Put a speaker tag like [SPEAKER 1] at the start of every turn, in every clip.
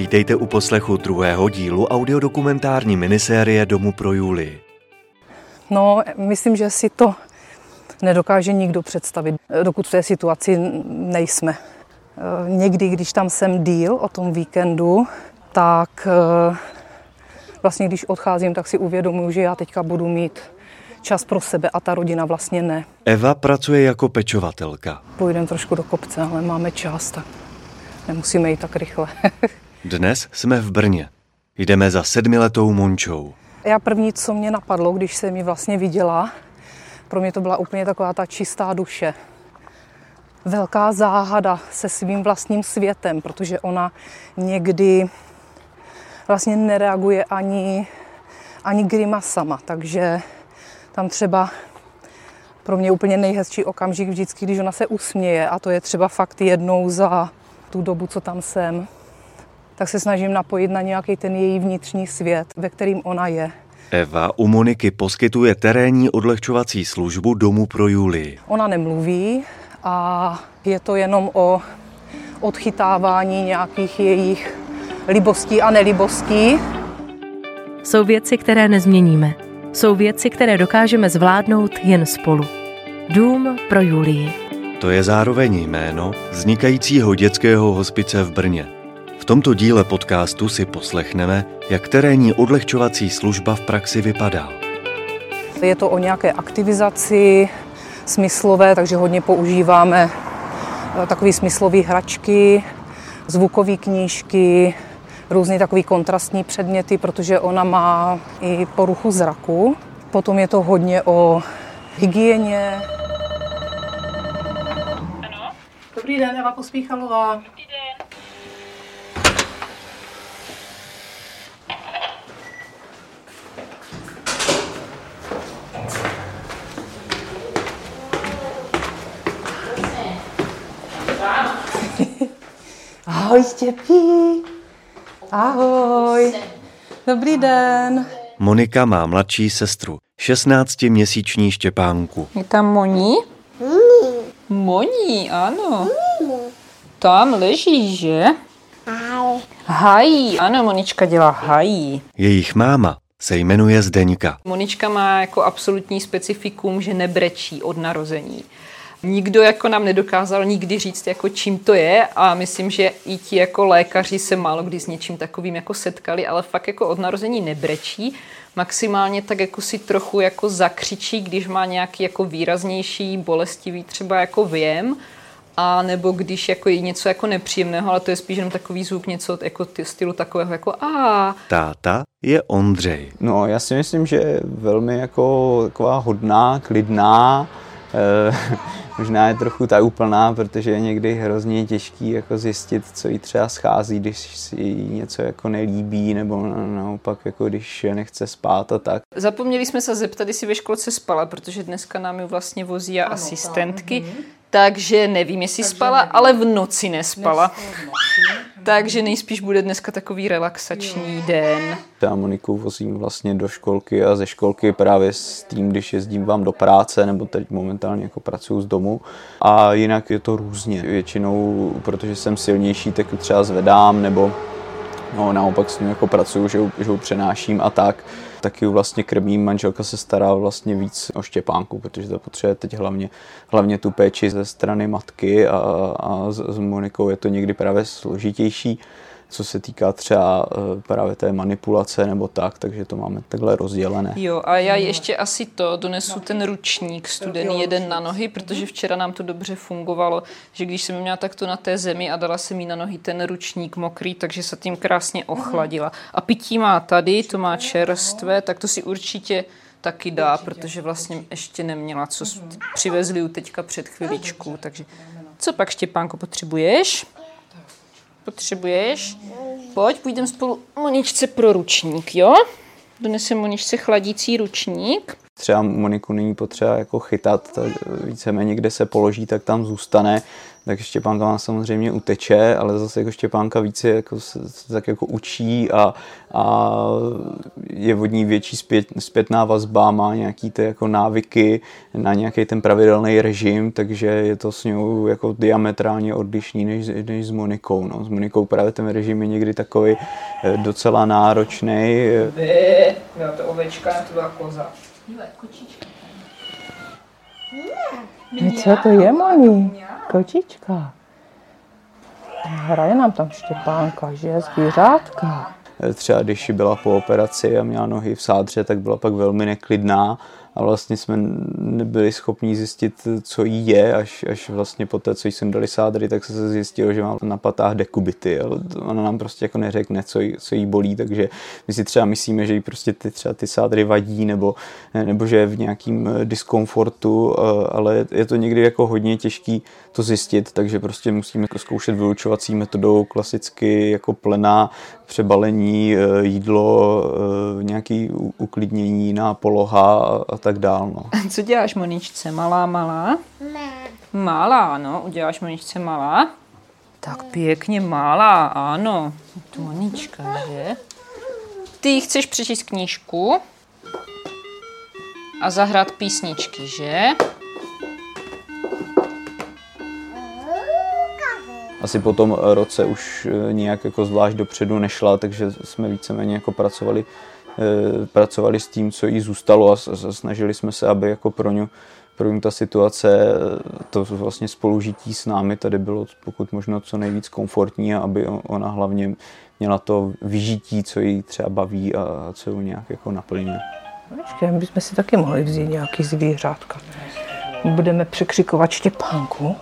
[SPEAKER 1] Vítejte u poslechu druhého dílu audiodokumentární minisérie Domu pro Julii.
[SPEAKER 2] No, myslím, že si to nedokáže nikdo představit, dokud v té situaci nejsme. Někdy, když tam jsem díl o tom víkendu, tak eh, vlastně když odcházím, tak si uvědomuji, že já teďka budu mít čas pro sebe a ta rodina vlastně ne.
[SPEAKER 1] Eva pracuje jako pečovatelka.
[SPEAKER 2] Půjdeme trošku do kopce, ale máme čas, tak nemusíme jít tak rychle.
[SPEAKER 1] Dnes jsme v Brně. Jdeme za sedmiletou Mončou.
[SPEAKER 2] Já první, co mě napadlo, když jsem ji vlastně viděla, pro mě to byla úplně taková ta čistá duše. Velká záhada se svým vlastním světem, protože ona někdy vlastně nereaguje ani, ani grimasama, takže tam třeba pro mě úplně nejhezčí okamžik vždycky, když ona se usměje a to je třeba fakt jednou za tu dobu, co tam jsem, tak se snažím napojit na nějaký ten její vnitřní svět, ve kterým ona je.
[SPEAKER 1] Eva u Moniky poskytuje terénní odlehčovací službu domu pro Julii.
[SPEAKER 2] Ona nemluví a je to jenom o odchytávání nějakých jejich libostí a nelibostí.
[SPEAKER 3] Jsou věci, které nezměníme. Jsou věci, které dokážeme zvládnout jen spolu. Dům pro Julii.
[SPEAKER 1] To je zároveň jméno vznikajícího dětského hospice v Brně. V tomto díle podcastu si poslechneme, jak terénní odlehčovací služba v praxi vypadá.
[SPEAKER 2] Je to o nějaké aktivizaci smyslové, takže hodně používáme eh, takové smyslové hračky, zvukové knížky, různé takové kontrastní předměty, protože ona má i poruchu zraku. Potom je to hodně o hygieně.
[SPEAKER 4] Ano,
[SPEAKER 2] Dobrý den, Eva Pospíchalová. Ahoj Štěpí. Ahoj. Dobrý den.
[SPEAKER 1] Monika má mladší sestru, 16-měsíční Štěpánku.
[SPEAKER 5] Je tam Moní? Moní, ano. Tam leží, že? Hají. Ano, Monička dělá hají.
[SPEAKER 1] Jejich máma se jmenuje Zdeňka.
[SPEAKER 5] Monička má jako absolutní specifikum, že nebrečí od narození. Nikdo jako nám nedokázal nikdy říct, jako čím to je a myslím, že i ti jako lékaři se málo kdy s něčím takovým jako setkali, ale fakt jako od narození nebrečí. Maximálně tak jako si trochu jako zakřičí, když má nějaký jako výraznější bolestivý třeba jako věm, a nebo když jako je něco jako nepříjemného, ale to je spíš jenom takový zvuk, něco jako ty stylu takového jako a
[SPEAKER 1] Táta je Ondřej.
[SPEAKER 6] No, já si myslím, že je velmi jako taková hodná, klidná, možná je trochu ta úplná, protože je někdy hrozně těžký jako zjistit, co jí třeba schází, když si jí něco jako nelíbí, nebo na- naopak jako když nechce spát a tak.
[SPEAKER 5] Zapomněli jsme se zeptat, jestli ve školce spala, protože dneska nám ji vlastně vozí ano, asistentky. Takže nevím, jestli spala, ale v noci nespala. Takže nejspíš bude dneska takový relaxační den.
[SPEAKER 6] Já Moniku vozím vlastně do školky a ze školky právě s tím, když jezdím vám do práce, nebo teď momentálně jako pracuji z domu. A jinak je to různě. Většinou, protože jsem silnější, tak třeba zvedám, nebo no, naopak s ním jako pracuju, že, ju- že ju přenáším a tak. Taky ju vlastně krmím, manželka se stará vlastně víc o Štěpánku, protože to potřebuje teď hlavně, hlavně tu péči ze strany matky a, a s, s Monikou je to někdy právě složitější co se týká třeba eh, právě té manipulace nebo tak, takže to máme takhle rozdělené.
[SPEAKER 5] Jo, a já ještě asi to donesu ten ručník studený jeden na nohy, protože včera nám to dobře fungovalo, že když jsem měla takto na té zemi a dala jsem jí na nohy ten ručník mokrý, takže se tím krásně ochladila. A pití má tady, to má čerstvé, tak to si určitě taky dá, protože vlastně ještě neměla, co s- přivezli ju teďka před chviličkou, takže co pak Štěpánko potřebuješ? Potřebuješ? Pojď, půjdeme spolu Moničce pro ručník, jo? Donesem Moničce chladící ručník.
[SPEAKER 6] Třeba Moniku není potřeba jako chytat, víceméně kde se položí, tak tam zůstane. Tak Štěpánka vám samozřejmě uteče, ale zase jako Štěpánka více jako se, se tak jako učí a, a je od ní větší zpět, zpětná vazba, má nějaký ty jako návyky na nějaký ten pravidelný režim, takže je to s ňou jako diametrálně odlišný než, než s Monikou. No. S Monikou právě ten režim je někdy takový eh, docela náročný.
[SPEAKER 5] Byla to ovečka, to byla koza. kočička.
[SPEAKER 2] Co to je, mami? Kočička. Hraje nám tam Štěpánka, že? Zvířátka.
[SPEAKER 6] Třeba když byla po operaci a měla nohy v sádře, tak byla pak velmi neklidná a vlastně jsme nebyli schopni zjistit, co jí je, až, až vlastně po té, co jsem dali sádry, tak se zjistilo, že má na patách dekubity, ale ona nám prostě jako neřekne, co jí, co jí bolí, takže my si třeba myslíme, že jí prostě ty, třeba ty sádry vadí, nebo, nebo že je v nějakým eh, diskomfortu, eh, ale je to někdy jako hodně těžký to zjistit, takže prostě musíme zkoušet vylučovací metodou klasicky jako plena, přebalení, eh, jídlo, nějaký uklidnění na poloha a tak dál. No.
[SPEAKER 5] Co děláš Moničce? Malá, malá?
[SPEAKER 4] Ne.
[SPEAKER 5] Malá, no. Uděláš Moničce malá? Tak pěkně malá, ano. Tu Monička, že? Ty chceš přečíst knížku a zahrát písničky, že?
[SPEAKER 6] Asi po tom roce už eh, nějak jako zvlášť dopředu nešla, takže jsme víceméně jako pracovali pracovali s tím, co jí zůstalo a snažili jsme se, aby jako pro ně pro ně ta situace, eh, to vlastně spolužití s námi tady bylo pokud možno co nejvíc komfortní a aby ona hlavně měla to vyžití, co jí třeba baví a co ji nějak jako naplňuje.
[SPEAKER 2] Počkej, my bychom si taky mohli vzít nějaký zvířátka. Budeme překřikovat Štěpánku.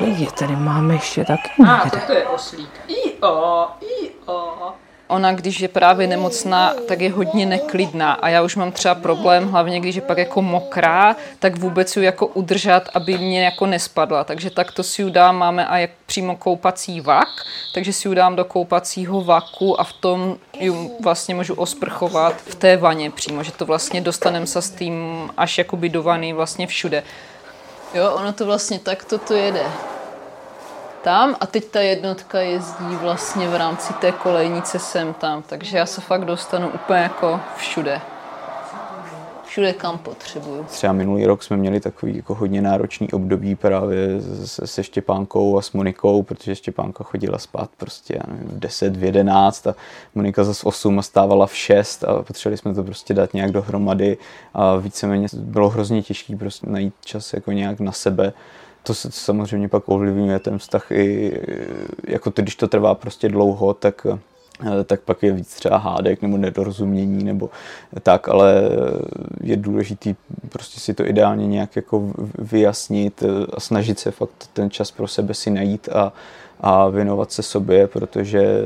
[SPEAKER 2] Je, tady máme ještě taky
[SPEAKER 5] někde. A, to je oslík. I o, i o ona, když je právě nemocná, tak je hodně neklidná a já už mám třeba problém, hlavně když je pak jako mokrá, tak vůbec ju jako udržet, aby mě jako nespadla. Takže takto si ju dám, máme a jak přímo koupací vak, takže si ju dám do koupacího vaku a v tom ju vlastně můžu osprchovat v té vaně přímo, že to vlastně dostanem se s tím až jakoby do vany vlastně všude. Jo, ono to vlastně takto to jede tam a teď ta jednotka jezdí vlastně v rámci té kolejnice sem tam, takže já se fakt dostanu úplně jako všude. Všude, kam potřebuju.
[SPEAKER 6] Třeba minulý rok jsme měli takový jako hodně náročný období právě se, se Štěpánkou a s Monikou, protože Štěpánka chodila spát prostě já nevím, v 10, v 11 a Monika zase v 8 a stávala v 6 a potřebovali jsme to prostě dát nějak dohromady a víceméně bylo hrozně těžké prostě najít čas jako nějak na sebe to se samozřejmě pak ovlivňuje ten vztah i, jako to, když to trvá prostě dlouho, tak tak pak je víc třeba hádek nebo nedorozumění nebo tak, ale je důležitý prostě si to ideálně nějak jako vyjasnit a snažit se fakt ten čas pro sebe si najít a, a věnovat se sobě, protože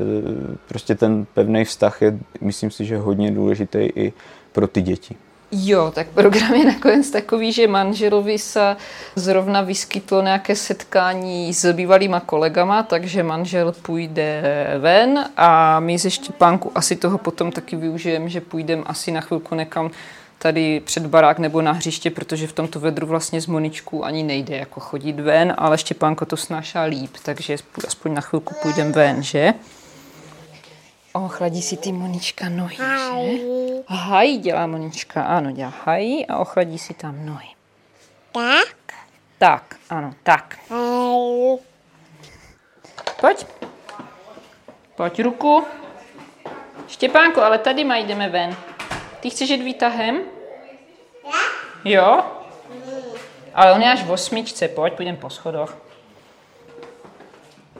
[SPEAKER 6] prostě ten pevný vztah je, myslím si, že hodně důležitý i pro ty děti.
[SPEAKER 5] Jo, tak program je nakonec takový, že manželovi se zrovna vyskytlo nějaké setkání s bývalýma kolegama, takže manžel půjde ven a my ze Štěpánku asi toho potom taky využijeme, že půjdeme asi na chvilku někam tady před barák nebo na hřiště, protože v tomto vedru vlastně z Moničku ani nejde jako chodit ven, ale Štěpánko to snášá líp, takže aspoň na chvilku půjdeme ven, že? Ochladí si ty Monička nohy, že? Haj dělá Monička, ano, dělá haj a ochladí si tam nohy.
[SPEAKER 4] Tak?
[SPEAKER 5] Tak, ano, tak.
[SPEAKER 4] Haj.
[SPEAKER 5] Pojď. Pojď ruku. Štěpánko, ale tady má jdeme ven. Ty chceš jít výtahem? Jo? Ale on je až v osmičce, pojď, půjdeme po schodoch.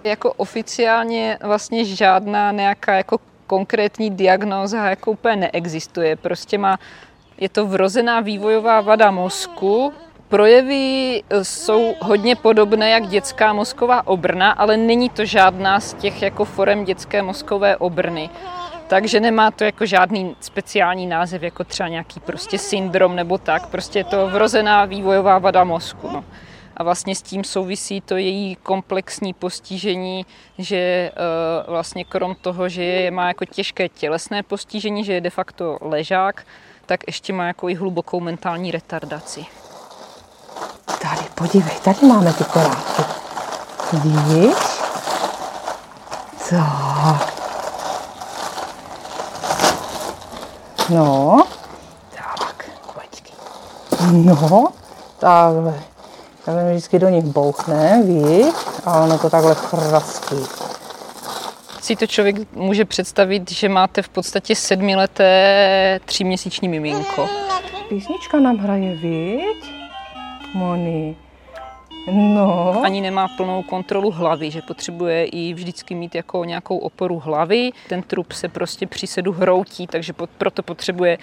[SPEAKER 5] Jako oficiálně vlastně žádná nějaká jako konkrétní diagnóza jako úplně neexistuje. Prostě má, je to vrozená vývojová vada mozku, Projevy jsou hodně podobné jak dětská mozková obrna, ale není to žádná z těch jako forem dětské mozkové obrny. Takže nemá to jako žádný speciální název, jako třeba nějaký prostě syndrom nebo tak. Prostě je to vrozená vývojová vada mozku. No a vlastně s tím souvisí to její komplexní postižení, že eh, vlastně krom toho, že je, má jako těžké tělesné postižení, že je de facto ležák, tak ještě má jako i hlubokou mentální retardaci.
[SPEAKER 2] Tady, podívej, tady máme ty korálky. Víš? Tak. No. Tak, počkej. No, takhle. Takhle vždycky do nich bouchne, víš? A ono to takhle chrastí.
[SPEAKER 5] Si to člověk může představit, že máte v podstatě sedmileté tříměsíční miminko.
[SPEAKER 2] Písnička nám hraje, víš? Moni. No.
[SPEAKER 5] Ani nemá plnou kontrolu hlavy, že potřebuje i vždycky mít jako nějakou oporu hlavy. Ten trup se prostě při sedu hroutí, takže proto potřebuje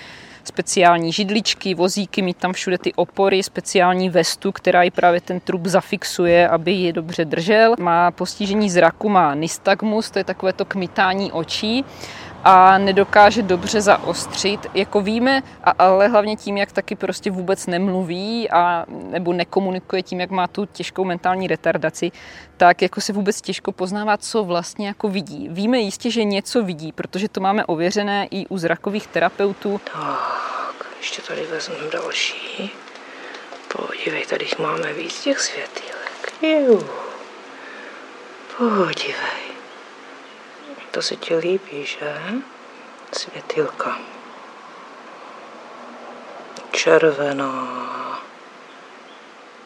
[SPEAKER 5] speciální židličky, vozíky, mít tam všude ty opory, speciální vestu, která i právě ten trup zafixuje, aby je dobře držel. Má postižení zraku, má nystagmus, to je takové to kmitání očí a nedokáže dobře zaostřit. Jako víme, ale hlavně tím, jak taky prostě vůbec nemluví a nebo nekomunikuje tím, jak má tu těžkou mentální retardaci, tak jako se vůbec těžko poznává, co vlastně jako vidí. Víme jistě, že něco vidí, protože to máme ověřené i u zrakových terapeutů.
[SPEAKER 2] Tak, ještě tady vezmu další. Podívej, tady máme víc těch světýlek. Juh. Podívej. To se ti líbí, že? Světilka. Červená.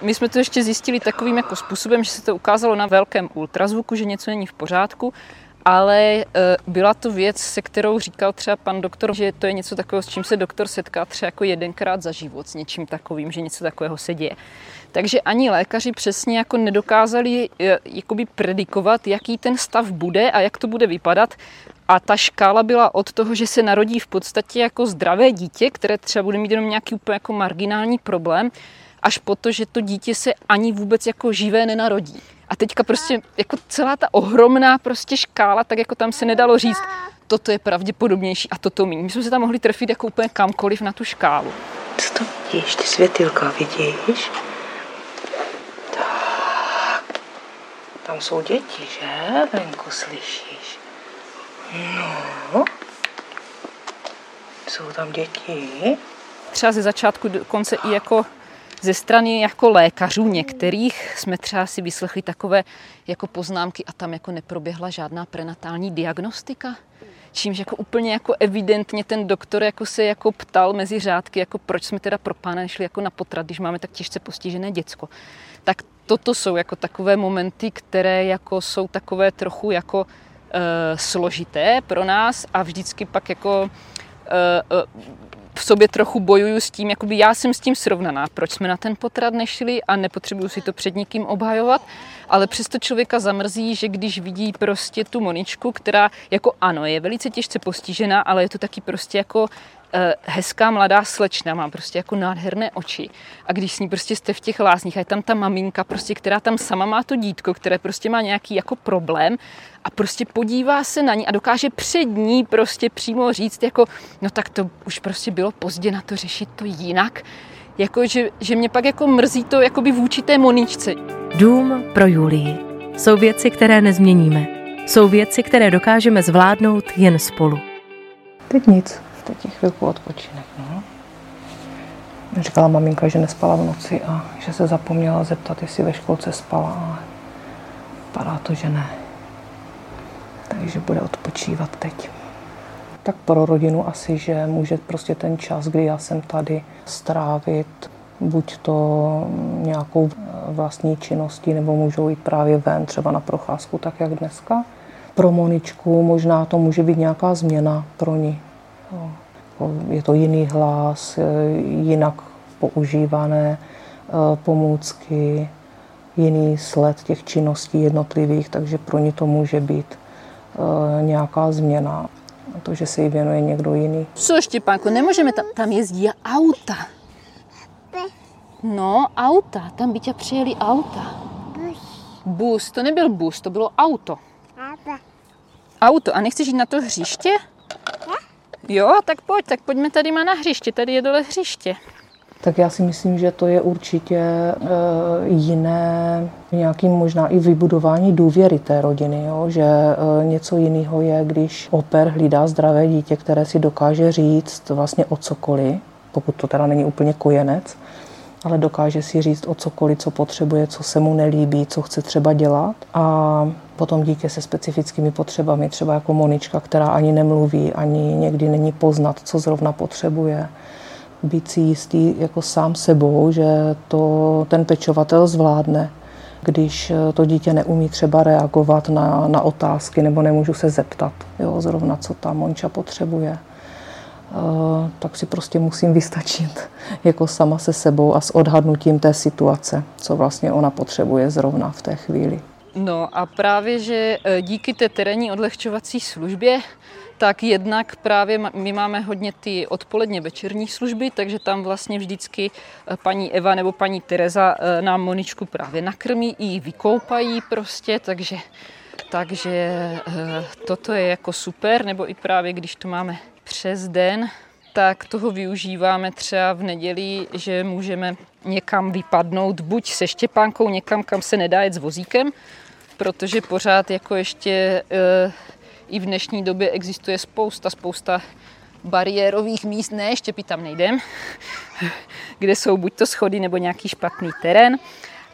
[SPEAKER 5] My jsme to ještě zjistili takovým jako způsobem, že se to ukázalo na velkém ultrazvuku, že něco není v pořádku, ale e, byla to věc, se kterou říkal třeba pan doktor, že to je něco takového, s čím se doktor setká třeba jako jedenkrát za život, s něčím takovým, že něco takového se děje. Takže ani lékaři přesně jako nedokázali e, jakoby predikovat, jaký ten stav bude a jak to bude vypadat. A ta škála byla od toho, že se narodí v podstatě jako zdravé dítě, které třeba bude mít jenom nějaký úplně jako marginální problém, až po to, že to dítě se ani vůbec jako živé nenarodí. A teďka prostě jako celá ta ohromná prostě škála, tak jako tam se nedalo říct, toto je pravděpodobnější a toto méně. My jsme se tam mohli trefit jako úplně kamkoliv na tu škálu.
[SPEAKER 2] Co to vidíš? Ty světilka vidíš? Tam jsou děti, že? Venku slyšíš? No. Jsou tam děti?
[SPEAKER 5] Třeba ze začátku dokonce i jako ze strany jako lékařů některých jsme třeba si vyslechli takové jako poznámky a tam jako neproběhla žádná prenatální diagnostika. Čímž jako úplně jako evidentně ten doktor jako se jako ptal mezi řádky, jako proč jsme teda pro pána nešli jako na potrat, když máme tak těžce postižené děcko. Tak toto jsou jako takové momenty, které jako jsou takové trochu jako e, složité pro nás a vždycky pak jako e, v sobě trochu bojuju s tím, jakoby já jsem s tím srovnaná, proč jsme na ten potrat nešli a nepotřebuju si to před nikým obhajovat, ale přesto člověka zamrzí, že když vidí prostě tu Moničku, která jako ano, je velice těžce postižená, ale je to taky prostě jako hezká mladá slečna, má prostě jako nádherné oči. A když s ní prostě jste v těch lázních a je tam ta maminka, prostě, která tam sama má to dítko, které prostě má nějaký jako problém a prostě podívá se na ní a dokáže před ní prostě přímo říct jako, no tak to už prostě bylo pozdě na to řešit to jinak. Jako, že, že mě pak jako mrzí to jakoby vůči té Moničce.
[SPEAKER 3] Dům pro Julii. Jsou věci, které nezměníme. Jsou věci, které dokážeme zvládnout jen spolu.
[SPEAKER 2] Teď nic teď chvilku odpočinek. No. Říkala maminka, že nespala v noci a že se zapomněla zeptat, jestli ve školce spala, ale padá to, že ne. Takže bude odpočívat teď. Tak pro rodinu asi, že může prostě ten čas, kdy já jsem tady, strávit buď to nějakou vlastní činností, nebo můžou jít právě ven, třeba na procházku, tak jak dneska. Pro Moničku možná to může být nějaká změna pro ní, je to jiný hlas, jinak používané eh, pomůcky, jiný sled těch činností jednotlivých, takže pro ně to může být eh, nějaká změna. To, že se jí věnuje někdo jiný.
[SPEAKER 5] Co, Štěpánku, nemůžeme tam, tam jezdí auta. No, auta, tam by tě přijeli auta. Bus, to nebyl bus, to bylo auto. Auto, a nechceš jít na to hřiště? Jo, tak pojď, tak pojďme tady má na hřiště, tady je dole hřiště.
[SPEAKER 2] Tak já si myslím, že to je určitě e, jiné, nějakým možná i vybudování důvěry té rodiny, jo? že e, něco jiného je, když oper hlídá zdravé dítě, které si dokáže říct vlastně o cokoliv, pokud to teda není úplně kojenec, ale dokáže si říct o cokoliv, co potřebuje, co se mu nelíbí, co chce třeba dělat. A potom dítě se specifickými potřebami, třeba jako Monička, která ani nemluví, ani někdy není poznat, co zrovna potřebuje. Být si jistý jako sám sebou, že to ten pečovatel zvládne když to dítě neumí třeba reagovat na, na otázky nebo nemůžu se zeptat, jo, zrovna co ta Monča potřebuje. Eh, tak si prostě musím vystačit jako sama se sebou a s odhadnutím té situace, co vlastně ona potřebuje zrovna v té chvíli.
[SPEAKER 5] No a právě, že eh, díky té terénní odlehčovací službě, tak jednak právě my máme hodně ty odpoledně večerní služby, takže tam vlastně vždycky eh, paní Eva nebo paní Tereza nám Moničku právě nakrmí i vykoupají prostě, takže, takže toto je jako super, nebo i právě když to máme přes den, tak toho využíváme třeba v neděli, že můžeme někam vypadnout, buď se štěpánkou někam, kam se nedá jet s vozíkem, protože pořád jako ještě e, i v dnešní době existuje spousta, spousta bariérových míst, ne, štěpí tam nejdem, kde jsou buď to schody nebo nějaký špatný terén.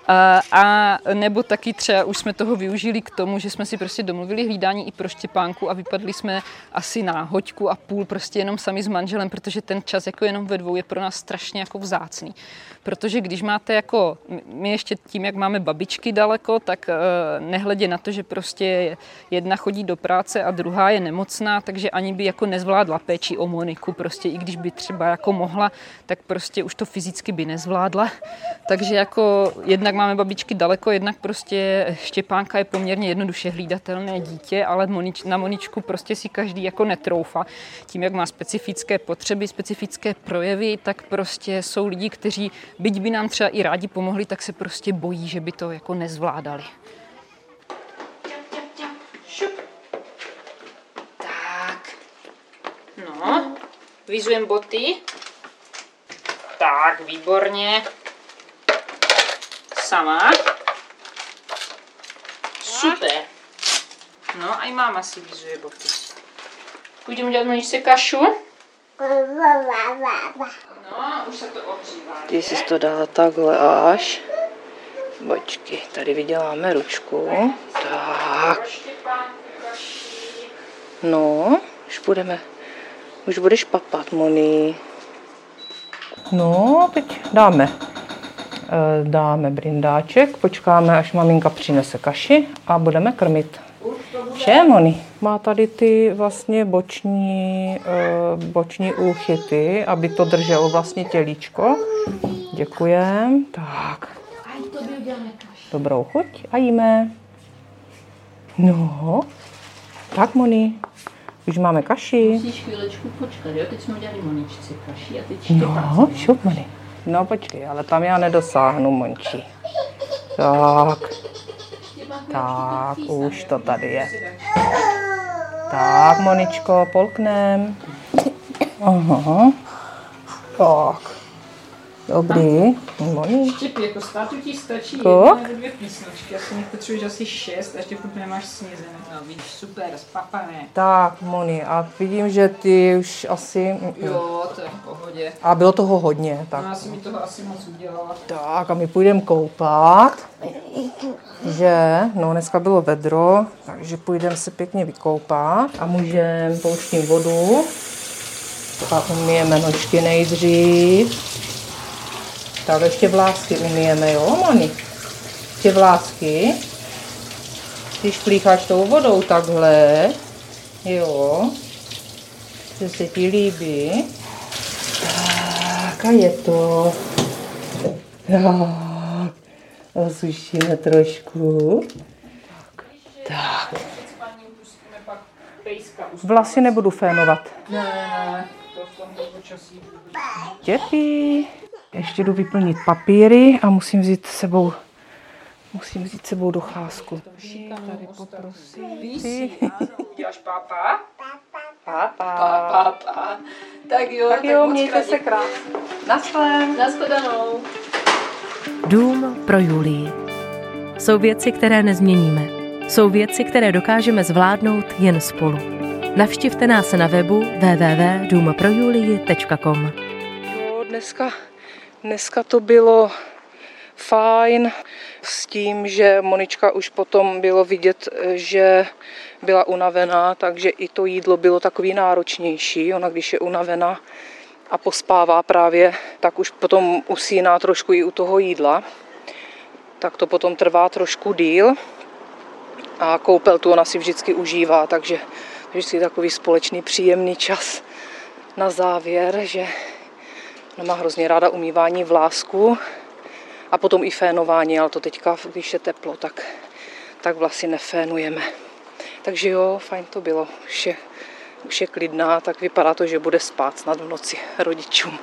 [SPEAKER 5] A, a nebo taky třeba už jsme toho využili k tomu, že jsme si prostě domluvili hlídání i pro Štěpánku a vypadli jsme asi na hoďku a půl prostě jenom sami s manželem, protože ten čas jako jenom ve dvou je pro nás strašně jako vzácný. Protože když máte jako, my ještě tím, jak máme babičky daleko, tak uh, nehledě na to, že prostě jedna chodí do práce a druhá je nemocná, takže ani by jako nezvládla péči o Moniku, prostě i když by třeba jako mohla, tak prostě už to fyzicky by nezvládla. Takže jako jedna jednak máme babičky daleko, jednak prostě Štěpánka je poměrně jednoduše hlídatelné dítě, ale Monič, na Moničku prostě si každý jako netroufa. Tím, jak má specifické potřeby, specifické projevy, tak prostě jsou lidi, kteří, byť by nám třeba i rádi pomohli, tak se prostě bojí, že by to jako nezvládali. Tak. No, vyzujem boty. Tak, výborně sama. Super. No a i máma si vyzuje boty. Půjdeme dělat se kašu. No, už se to ohřívá.
[SPEAKER 2] Ty jsi to dala takhle až. Počkej, tady vyděláme ručku. Tak. No, už budeme, už budeš papat, Moni. No, teď dáme dáme brindáček, počkáme, až maminka přinese kaši a budeme krmit. Vše, Moni. Má tady ty vlastně boční, eh, boční úchyty, aby to drželo vlastně tělíčko. Děkujem. Tak. Dobrou chuť a jíme. No, tak Moni, už máme kaši.
[SPEAKER 5] Musíš chvílečku počkat, jo? Teď jsme udělali Moničce kaši a teď
[SPEAKER 2] No, šup Moni. No počkej, ale tam já nedosáhnu, Monči. Tak. Tak, už to tady je. Tak, Moničko, polknem. Aha. Tak. Dobrý.
[SPEAKER 5] Moni. Štěpí, jako státu ti stačí jedna nebo dvě písničky. Asi mě potřebuješ asi šest a ještě furt nemáš snězené. No víš, super, spapané.
[SPEAKER 2] Tak, Moni, a vidím, že ty už asi...
[SPEAKER 5] Jo, to je v pohodě.
[SPEAKER 2] A bylo toho hodně,
[SPEAKER 5] tak. No, asi mi toho asi moc udělala.
[SPEAKER 2] Tak, a my půjdeme koupat. Že, no dneska bylo vedro, takže půjdeme se pěkně vykoupat a můžeme pouštím vodu a umyjeme nožky nejdřív. Tak ještě vlásky umíjeme, jo, Moni? Ty vlásky, když plícháš tou vodou takhle, jo, že se ti líbí. Tak a je to. Tak, osušíme trošku. Tak. Vlasy nebudu fénovat.
[SPEAKER 5] Ne, to v tomto počasí.
[SPEAKER 2] Ještě jdu vyplnit papíry a musím vzít sebou Musím vzít sebou docházku.
[SPEAKER 5] Tady poprosím. Uděláš pápa? Pápa. Pápa. Tak jo,
[SPEAKER 2] tak, jo, mějte se krásně. Naschle.
[SPEAKER 5] Naschledanou.
[SPEAKER 3] Dům pro Julii. Jsou věci, které nezměníme. Jsou věci, které dokážeme zvládnout jen spolu. Navštivte nás na webu www.důmprojulii.com
[SPEAKER 2] Jo, dneska Dneska to bylo fajn s tím, že Monička už potom bylo vidět, že byla unavená, takže i to jídlo bylo takový náročnější. Ona když je unavená a pospává právě, tak už potom usíná trošku i u toho jídla. Tak to potom trvá trošku díl. A koupel tu ona si vždycky užívá, takže vždycky takový společný příjemný čas na závěr, že ona má hrozně ráda umývání vlásku a potom i fénování, ale to teďka, když je teplo, tak, tak vlasy nefénujeme. Takže jo, fajn to bylo. Už je, už je klidná, tak vypadá to, že bude spát snad v noci rodičům.